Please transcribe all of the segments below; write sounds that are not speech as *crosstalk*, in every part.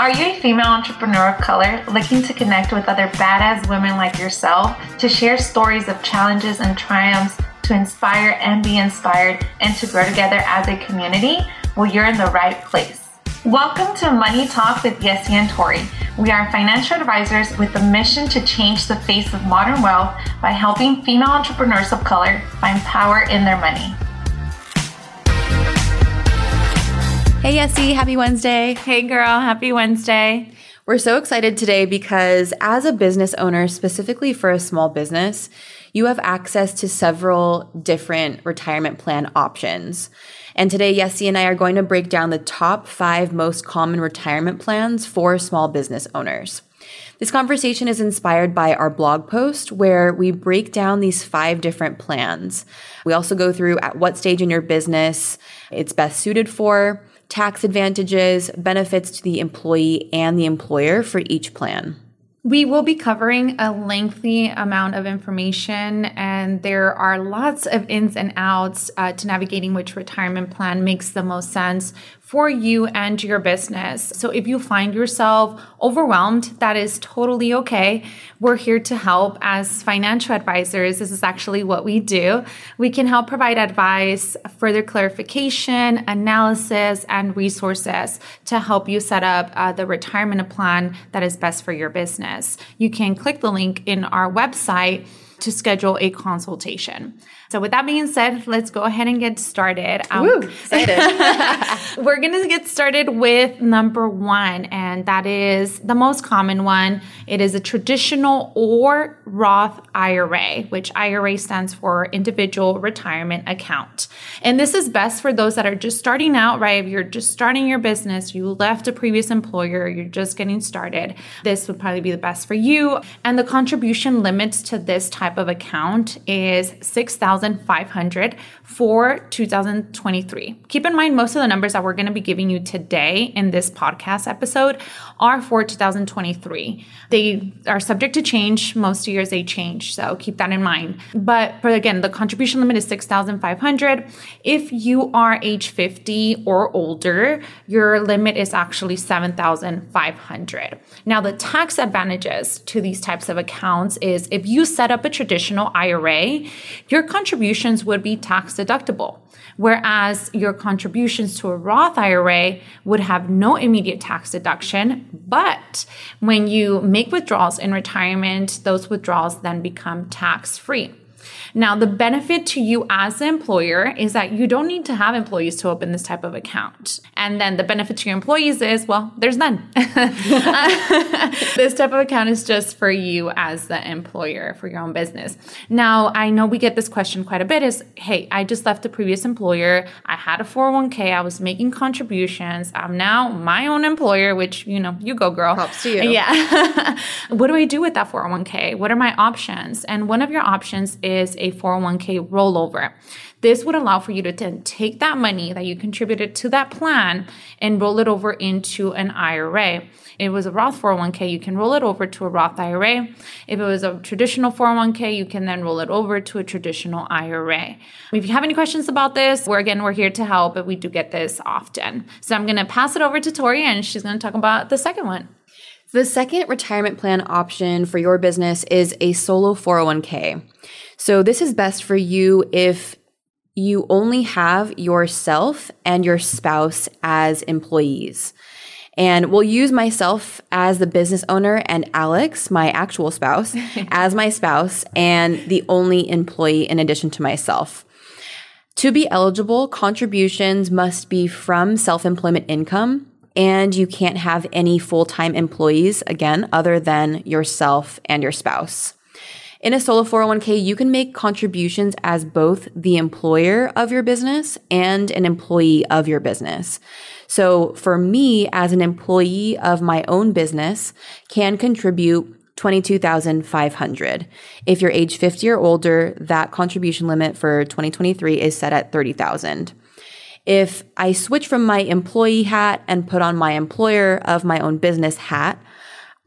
Are you a female entrepreneur of color looking to connect with other badass women like yourself to share stories of challenges and triumphs to inspire and be inspired and to grow together as a community? Well, you're in the right place. Welcome to Money Talk with Yessie and Tori. We are financial advisors with the mission to change the face of modern wealth by helping female entrepreneurs of color find power in their money. Hey, Yessie, happy Wednesday. Hey, girl, happy Wednesday. We're so excited today because as a business owner, specifically for a small business, you have access to several different retirement plan options. And today, Yessie and I are going to break down the top five most common retirement plans for small business owners. This conversation is inspired by our blog post where we break down these five different plans. We also go through at what stage in your business it's best suited for, tax advantages, benefits to the employee and the employer for each plan. We will be covering a lengthy amount of information, and there are lots of ins and outs uh, to navigating which retirement plan makes the most sense for you and your business. So if you find yourself overwhelmed, that is totally okay. We're here to help as financial advisors. This is actually what we do. We can help provide advice, further clarification, analysis, and resources to help you set up uh, the retirement plan that is best for your business. You can click the link in our website to schedule a consultation. So with that being said, let's go ahead and get started. Um, Woo, excited. *laughs* we're going to get started with number one, and that is the most common one. It is a traditional or Roth IRA, which IRA stands for individual retirement account. And this is best for those that are just starting out, right? If you're just starting your business, you left a previous employer, you're just getting started, this would probably be the best for you. And the contribution limits to this type of account is 6000 1,500 for 2023. Keep in mind, most of the numbers that we're going to be giving you today in this podcast episode are for 2023. They are subject to change. Most years they change, so keep that in mind. But for again, the contribution limit is 6,500. If you are age 50 or older, your limit is actually 7,500. Now, the tax advantages to these types of accounts is if you set up a traditional IRA, your contributions would be tax deductible, whereas your contributions to a Roth IRA would have no immediate tax deduction. But when you make withdrawals in retirement, those withdrawals then become tax free. Now, the benefit to you as the employer is that you don't need to have employees to open this type of account. And then the benefit to your employees is, well, there's none. *laughs* *laughs* this type of account is just for you as the employer for your own business. Now, I know we get this question quite a bit is, hey, I just left the previous employer. I had a 401k. I was making contributions. I'm now my own employer, which, you know, you go girl. To you. *laughs* Yeah. what do I do with that 401k? What are my options? And one of your options is a 401k rollover. This would allow for you to then take that money that you contributed to that plan and roll it over into an IRA. If it was a Roth 401k, you can roll it over to a Roth IRA. If it was a traditional 401k, you can then roll it over to a traditional IRA. If you have any questions about this, we're again, we're here to help, but we do get this often. So I'm going to pass it over to Tori and she's going to talk about the second one. The second retirement plan option for your business is a solo 401k. So this is best for you if you only have yourself and your spouse as employees. And we'll use myself as the business owner and Alex, my actual spouse, *laughs* as my spouse and the only employee in addition to myself. To be eligible, contributions must be from self employment income, and you can't have any full time employees, again, other than yourself and your spouse. In a solo 401k, you can make contributions as both the employer of your business and an employee of your business. So for me, as an employee of my own business, can contribute 22,500. If you're age 50 or older, that contribution limit for 2023 is set at 30,000. If I switch from my employee hat and put on my employer of my own business hat,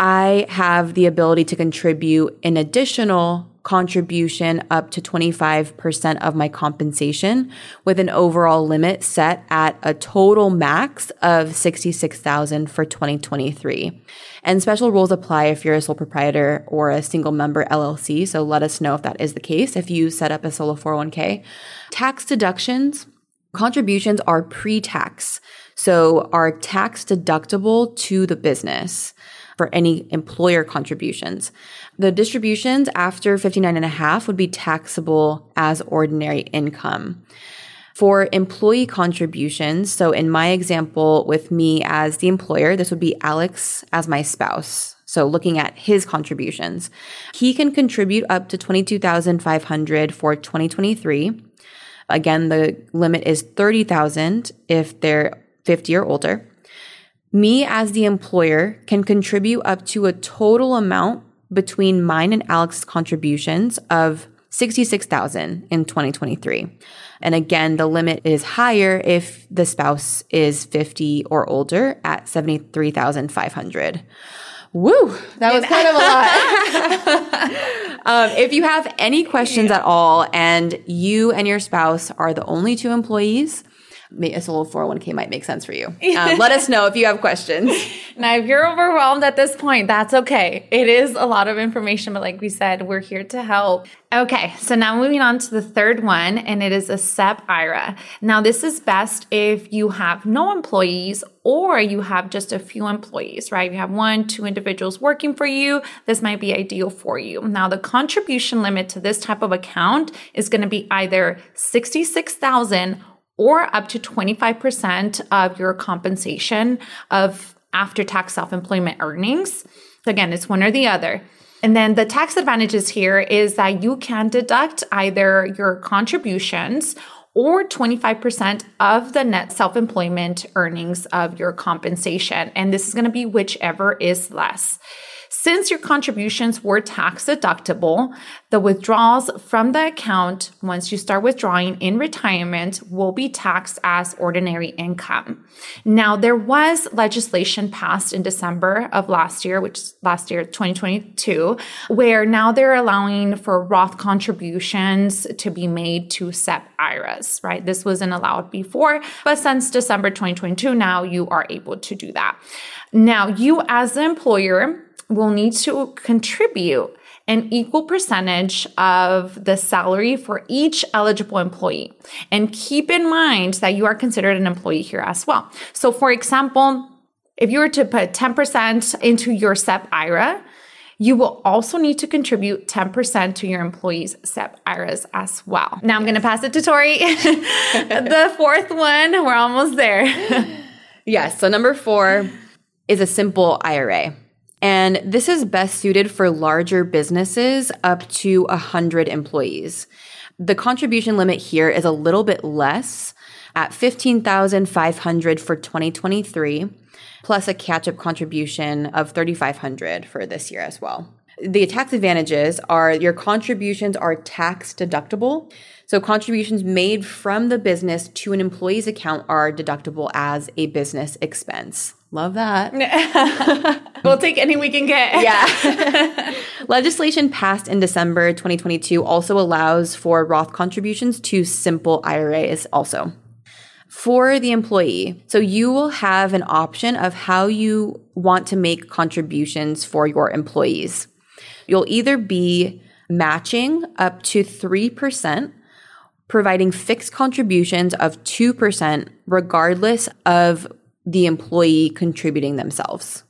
I have the ability to contribute an additional contribution up to 25% of my compensation with an overall limit set at a total max of 66,000 for 2023. And special rules apply if you're a sole proprietor or a single member LLC. So let us know if that is the case if you set up a solo 401k. Tax deductions, contributions are pre-tax. So are tax deductible to the business for any employer contributions. The distributions after 59 and a half would be taxable as ordinary income. For employee contributions, so in my example with me as the employer, this would be Alex as my spouse. So looking at his contributions, he can contribute up to 22,500 for 2023. Again, the limit is 30,000 if they're 50 or older. Me as the employer can contribute up to a total amount between mine and Alex's contributions of 66,000 in 2023. And again, the limit is higher if the spouse is 50 or older at 73,500. Woo, that was kind of a lot. *laughs* um, if you have any questions at all and you and your spouse are the only two employees, a solo 401k might make sense for you. *laughs* Um, let us know if you have questions. *laughs* Now, if you're overwhelmed at this point, that's okay. It is a lot of information, but like we said, we're here to help. Okay, so now moving on to the third one, and it is a SEP IRA. Now, this is best if you have no employees or you have just a few employees, right? You have one, two individuals working for you. This might be ideal for you. Now, the contribution limit to this type of account is going to be either 66,000 or up to 25% of your compensation of after tax self employment earnings. Again, it's one or the other. And then the tax advantages here is that you can deduct either your contributions or 25% of the net self employment earnings of your compensation. And this is going to be whichever is less. Since your contributions were tax deductible, the withdrawals from the account once you start withdrawing in retirement will be taxed as ordinary income. Now, there was legislation passed in December of last year, which last year, 2022, where now they're allowing for Roth contributions to be made to SEP IRAs, right? This wasn't allowed before, but since December 2022, now you are able to do that. Now, you as the employer, will need to contribute an equal percentage of the salary for each eligible employee. And keep in mind that you are considered an employee here as well. So, for example, if you were to put 10% into your SEP IRA, you will also need to contribute 10% to your employees' SEP IRAs as well. Now I'm going to pass it to Tori. *laughs* the fourth one, we're almost there. *laughs* yes. So, number four is a simple IRA. And this is best suited for larger businesses up to 100 employees. The contribution limit here is a little bit less at 15,500 for 2023 plus a catch-up contribution of 3500 for this year as well. The tax advantages are your contributions are tax deductible. So contributions made from the business to an employee's account are deductible as a business expense. Love that. *laughs* we'll take any we can get. yeah. *laughs* Legislation passed in December 2022 also allows for Roth contributions to simple IRAs also. For the employee, so you will have an option of how you want to make contributions for your employees. You'll either be matching up to 3%, providing fixed contributions of 2% regardless of the employee contributing themselves.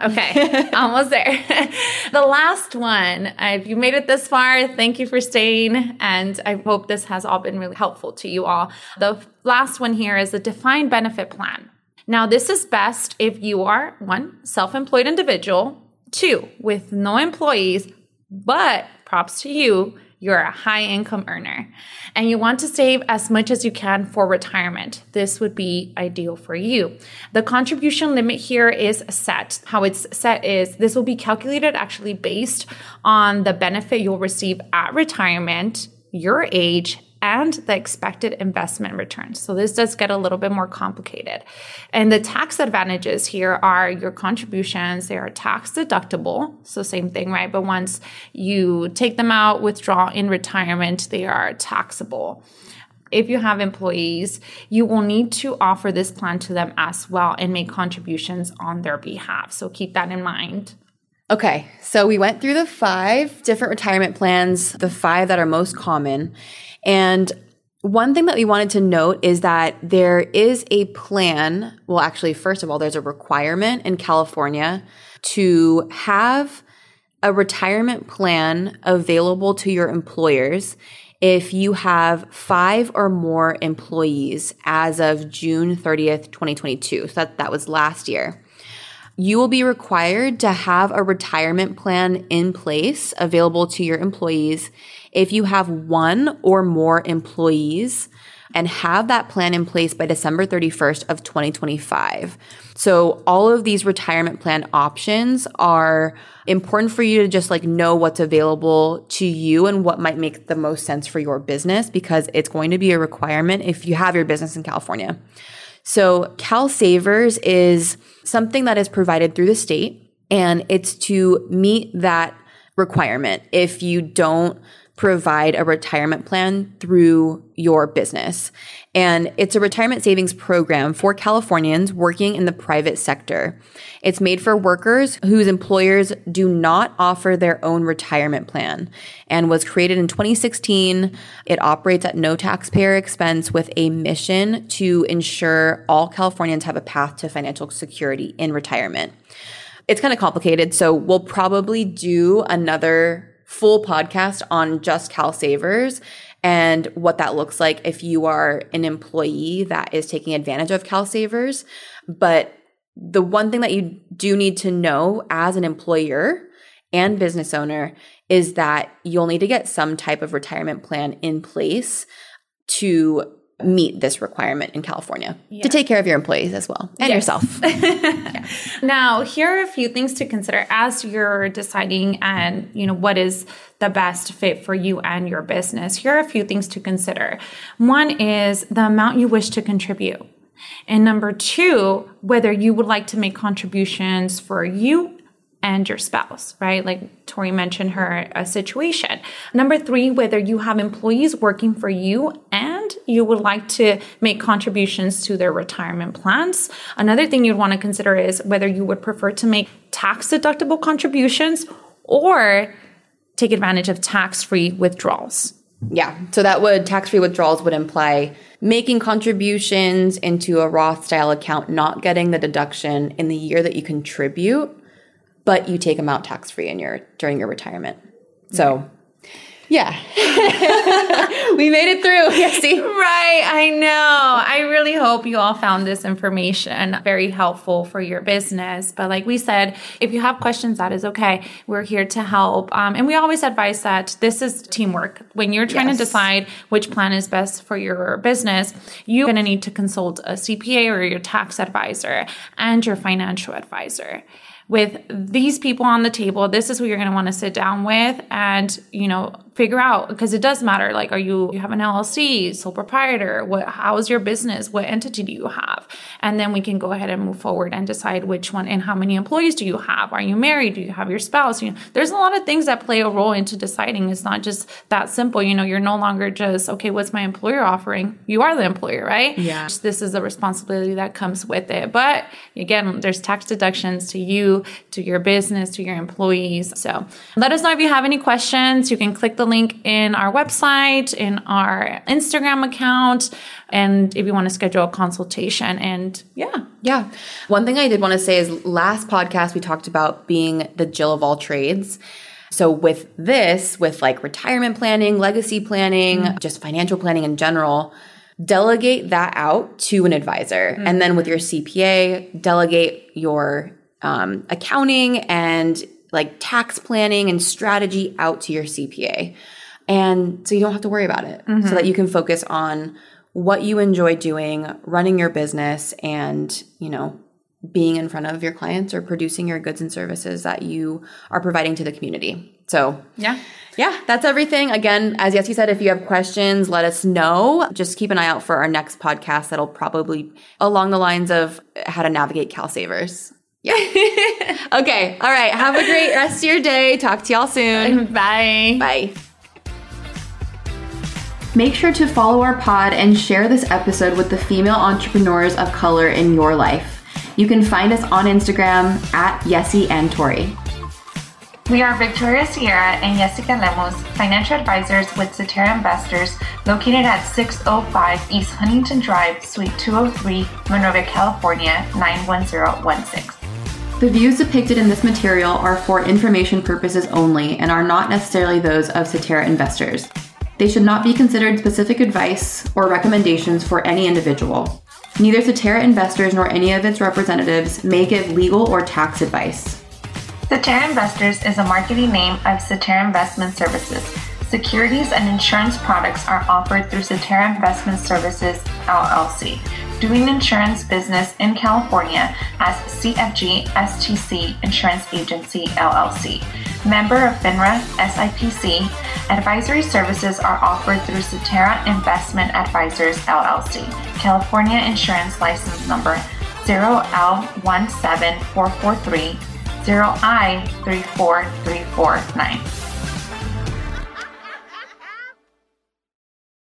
Okay, *laughs* almost there. *laughs* the last one, if you made it this far, thank you for staying. And I hope this has all been really helpful to you all. The last one here is a defined benefit plan. Now, this is best if you are one, self employed individual, two, with no employees, but props to you, you're a high income earner and you want to save as much as you can for retirement, this would be ideal for you. The contribution limit here is set. How it's set is this will be calculated actually based on the benefit you'll receive at retirement, your age, and the expected investment returns. So this does get a little bit more complicated. And the tax advantages here are your contributions, they are tax deductible. So same thing, right? But once you take them out, withdraw in retirement, they are taxable if you have employees, you will need to offer this plan to them as well and make contributions on their behalf. So keep that in mind. Okay, so we went through the five different retirement plans, the five that are most common. And one thing that we wanted to note is that there is a plan. Well, actually, first of all, there's a requirement in California to have a retirement plan available to your employers if you have five or more employees as of June 30th, 2022. So that, that was last year. You will be required to have a retirement plan in place available to your employees if you have one or more employees and have that plan in place by December 31st of 2025. So all of these retirement plan options are important for you to just like know what's available to you and what might make the most sense for your business because it's going to be a requirement if you have your business in California. So Cal Savers is something that is provided through the state and it's to meet that requirement. If you don't provide a retirement plan through your business. And it's a retirement savings program for Californians working in the private sector. It's made for workers whose employers do not offer their own retirement plan and was created in 2016. It operates at no taxpayer expense with a mission to ensure all Californians have a path to financial security in retirement. It's kind of complicated, so we'll probably do another full podcast on just Cal Savers and what that looks like if you are an employee that is taking advantage of Cal Savers. But the one thing that you do need to know as an employer and business owner is that you'll need to get some type of retirement plan in place to meet this requirement in California yeah. to take care of your employees as well and yes. yourself. yeah. *laughs* Now, here are a few things to consider as you're deciding and, you know, what is the best fit for you and your business. Here are a few things to consider. One is the amount you wish to contribute. And number two, whether you would like to make contributions for you and your spouse, right? Like Tori mentioned her uh, situation. Number three, whether you have employees working for you and you would like to make contributions to their retirement plans. Another thing you'd want to consider is whether you would prefer to make tax deductible contributions or take advantage of tax free withdrawals. Yeah. So that would tax free withdrawals would imply making contributions into a Roth style account, not getting the deduction in the year that you contribute but you take them out tax free in your during your retirement. So, yeah, *laughs* we made it through. *laughs* Yeah, see, right? I know. I really hope you all found this information very helpful for your business. But like we said, if you have questions, that is okay. We're here to help, um, and we always advise that this is teamwork. When you're trying yes. to decide which plan is best for your business, you're going to need to consult a CPA or your tax advisor and your financial advisor with these people on the table this is who you're going to want to sit down with and you know figure out because it does matter like are you you have an llc sole proprietor what how is your business what entity do you have? And then we can go ahead and move forward and decide which one and how many employees do you have? Are you married? Do you have your spouse? You know there's a lot of things that play a role into deciding. It's not just that simple you know you're no longer just okay what's my employer offering? You are the employer right? Yeah. This is a responsibility that comes with it. But again there's tax deductions to you to your business to your employees. So let us know if you have any questions. You can click the the link in our website, in our Instagram account, and if you want to schedule a consultation. And yeah. Yeah. One thing I did want to say is last podcast, we talked about being the Jill of all trades. So with this, with like retirement planning, legacy planning, mm-hmm. just financial planning in general, delegate that out to an advisor. Mm-hmm. And then with your CPA, delegate your um, accounting and like tax planning and strategy out to your CPA. And so you don't have to worry about it mm-hmm. so that you can focus on what you enjoy doing, running your business and, you know, being in front of your clients or producing your goods and services that you are providing to the community. So, yeah. yeah, that's everything. Again, as Yessie said, if you have questions, let us know. Just keep an eye out for our next podcast that'll probably along the lines of how to navigate CalSavers. Yeah. *laughs* okay. All right. Have a great rest of your day. Talk to y'all soon. *laughs* Bye. Bye. Make sure to follow our pod and share this episode with the female entrepreneurs of color in your life. You can find us on Instagram at Yessie and Tori. We are Victoria Sierra and Yesica Lemus, financial advisors with Cetera Investors, located at 605 East Huntington Drive, Suite 203, Monrovia, California, 91016. The views depicted in this material are for information purposes only and are not necessarily those of Cetera investors. They should not be considered specific advice or recommendations for any individual. Neither Cetera investors nor any of its representatives may give legal or tax advice. Cetera Investors is a marketing name of Cetera Investment Services. Securities and insurance products are offered through Cetera Investment Services, LLC, doing insurance business in California as CFG STC Insurance Agency, LLC. Member of FINRA SIPC, advisory services are offered through Cetera Investment Advisers, LLC, California Insurance License Number 0L17443 0I34349.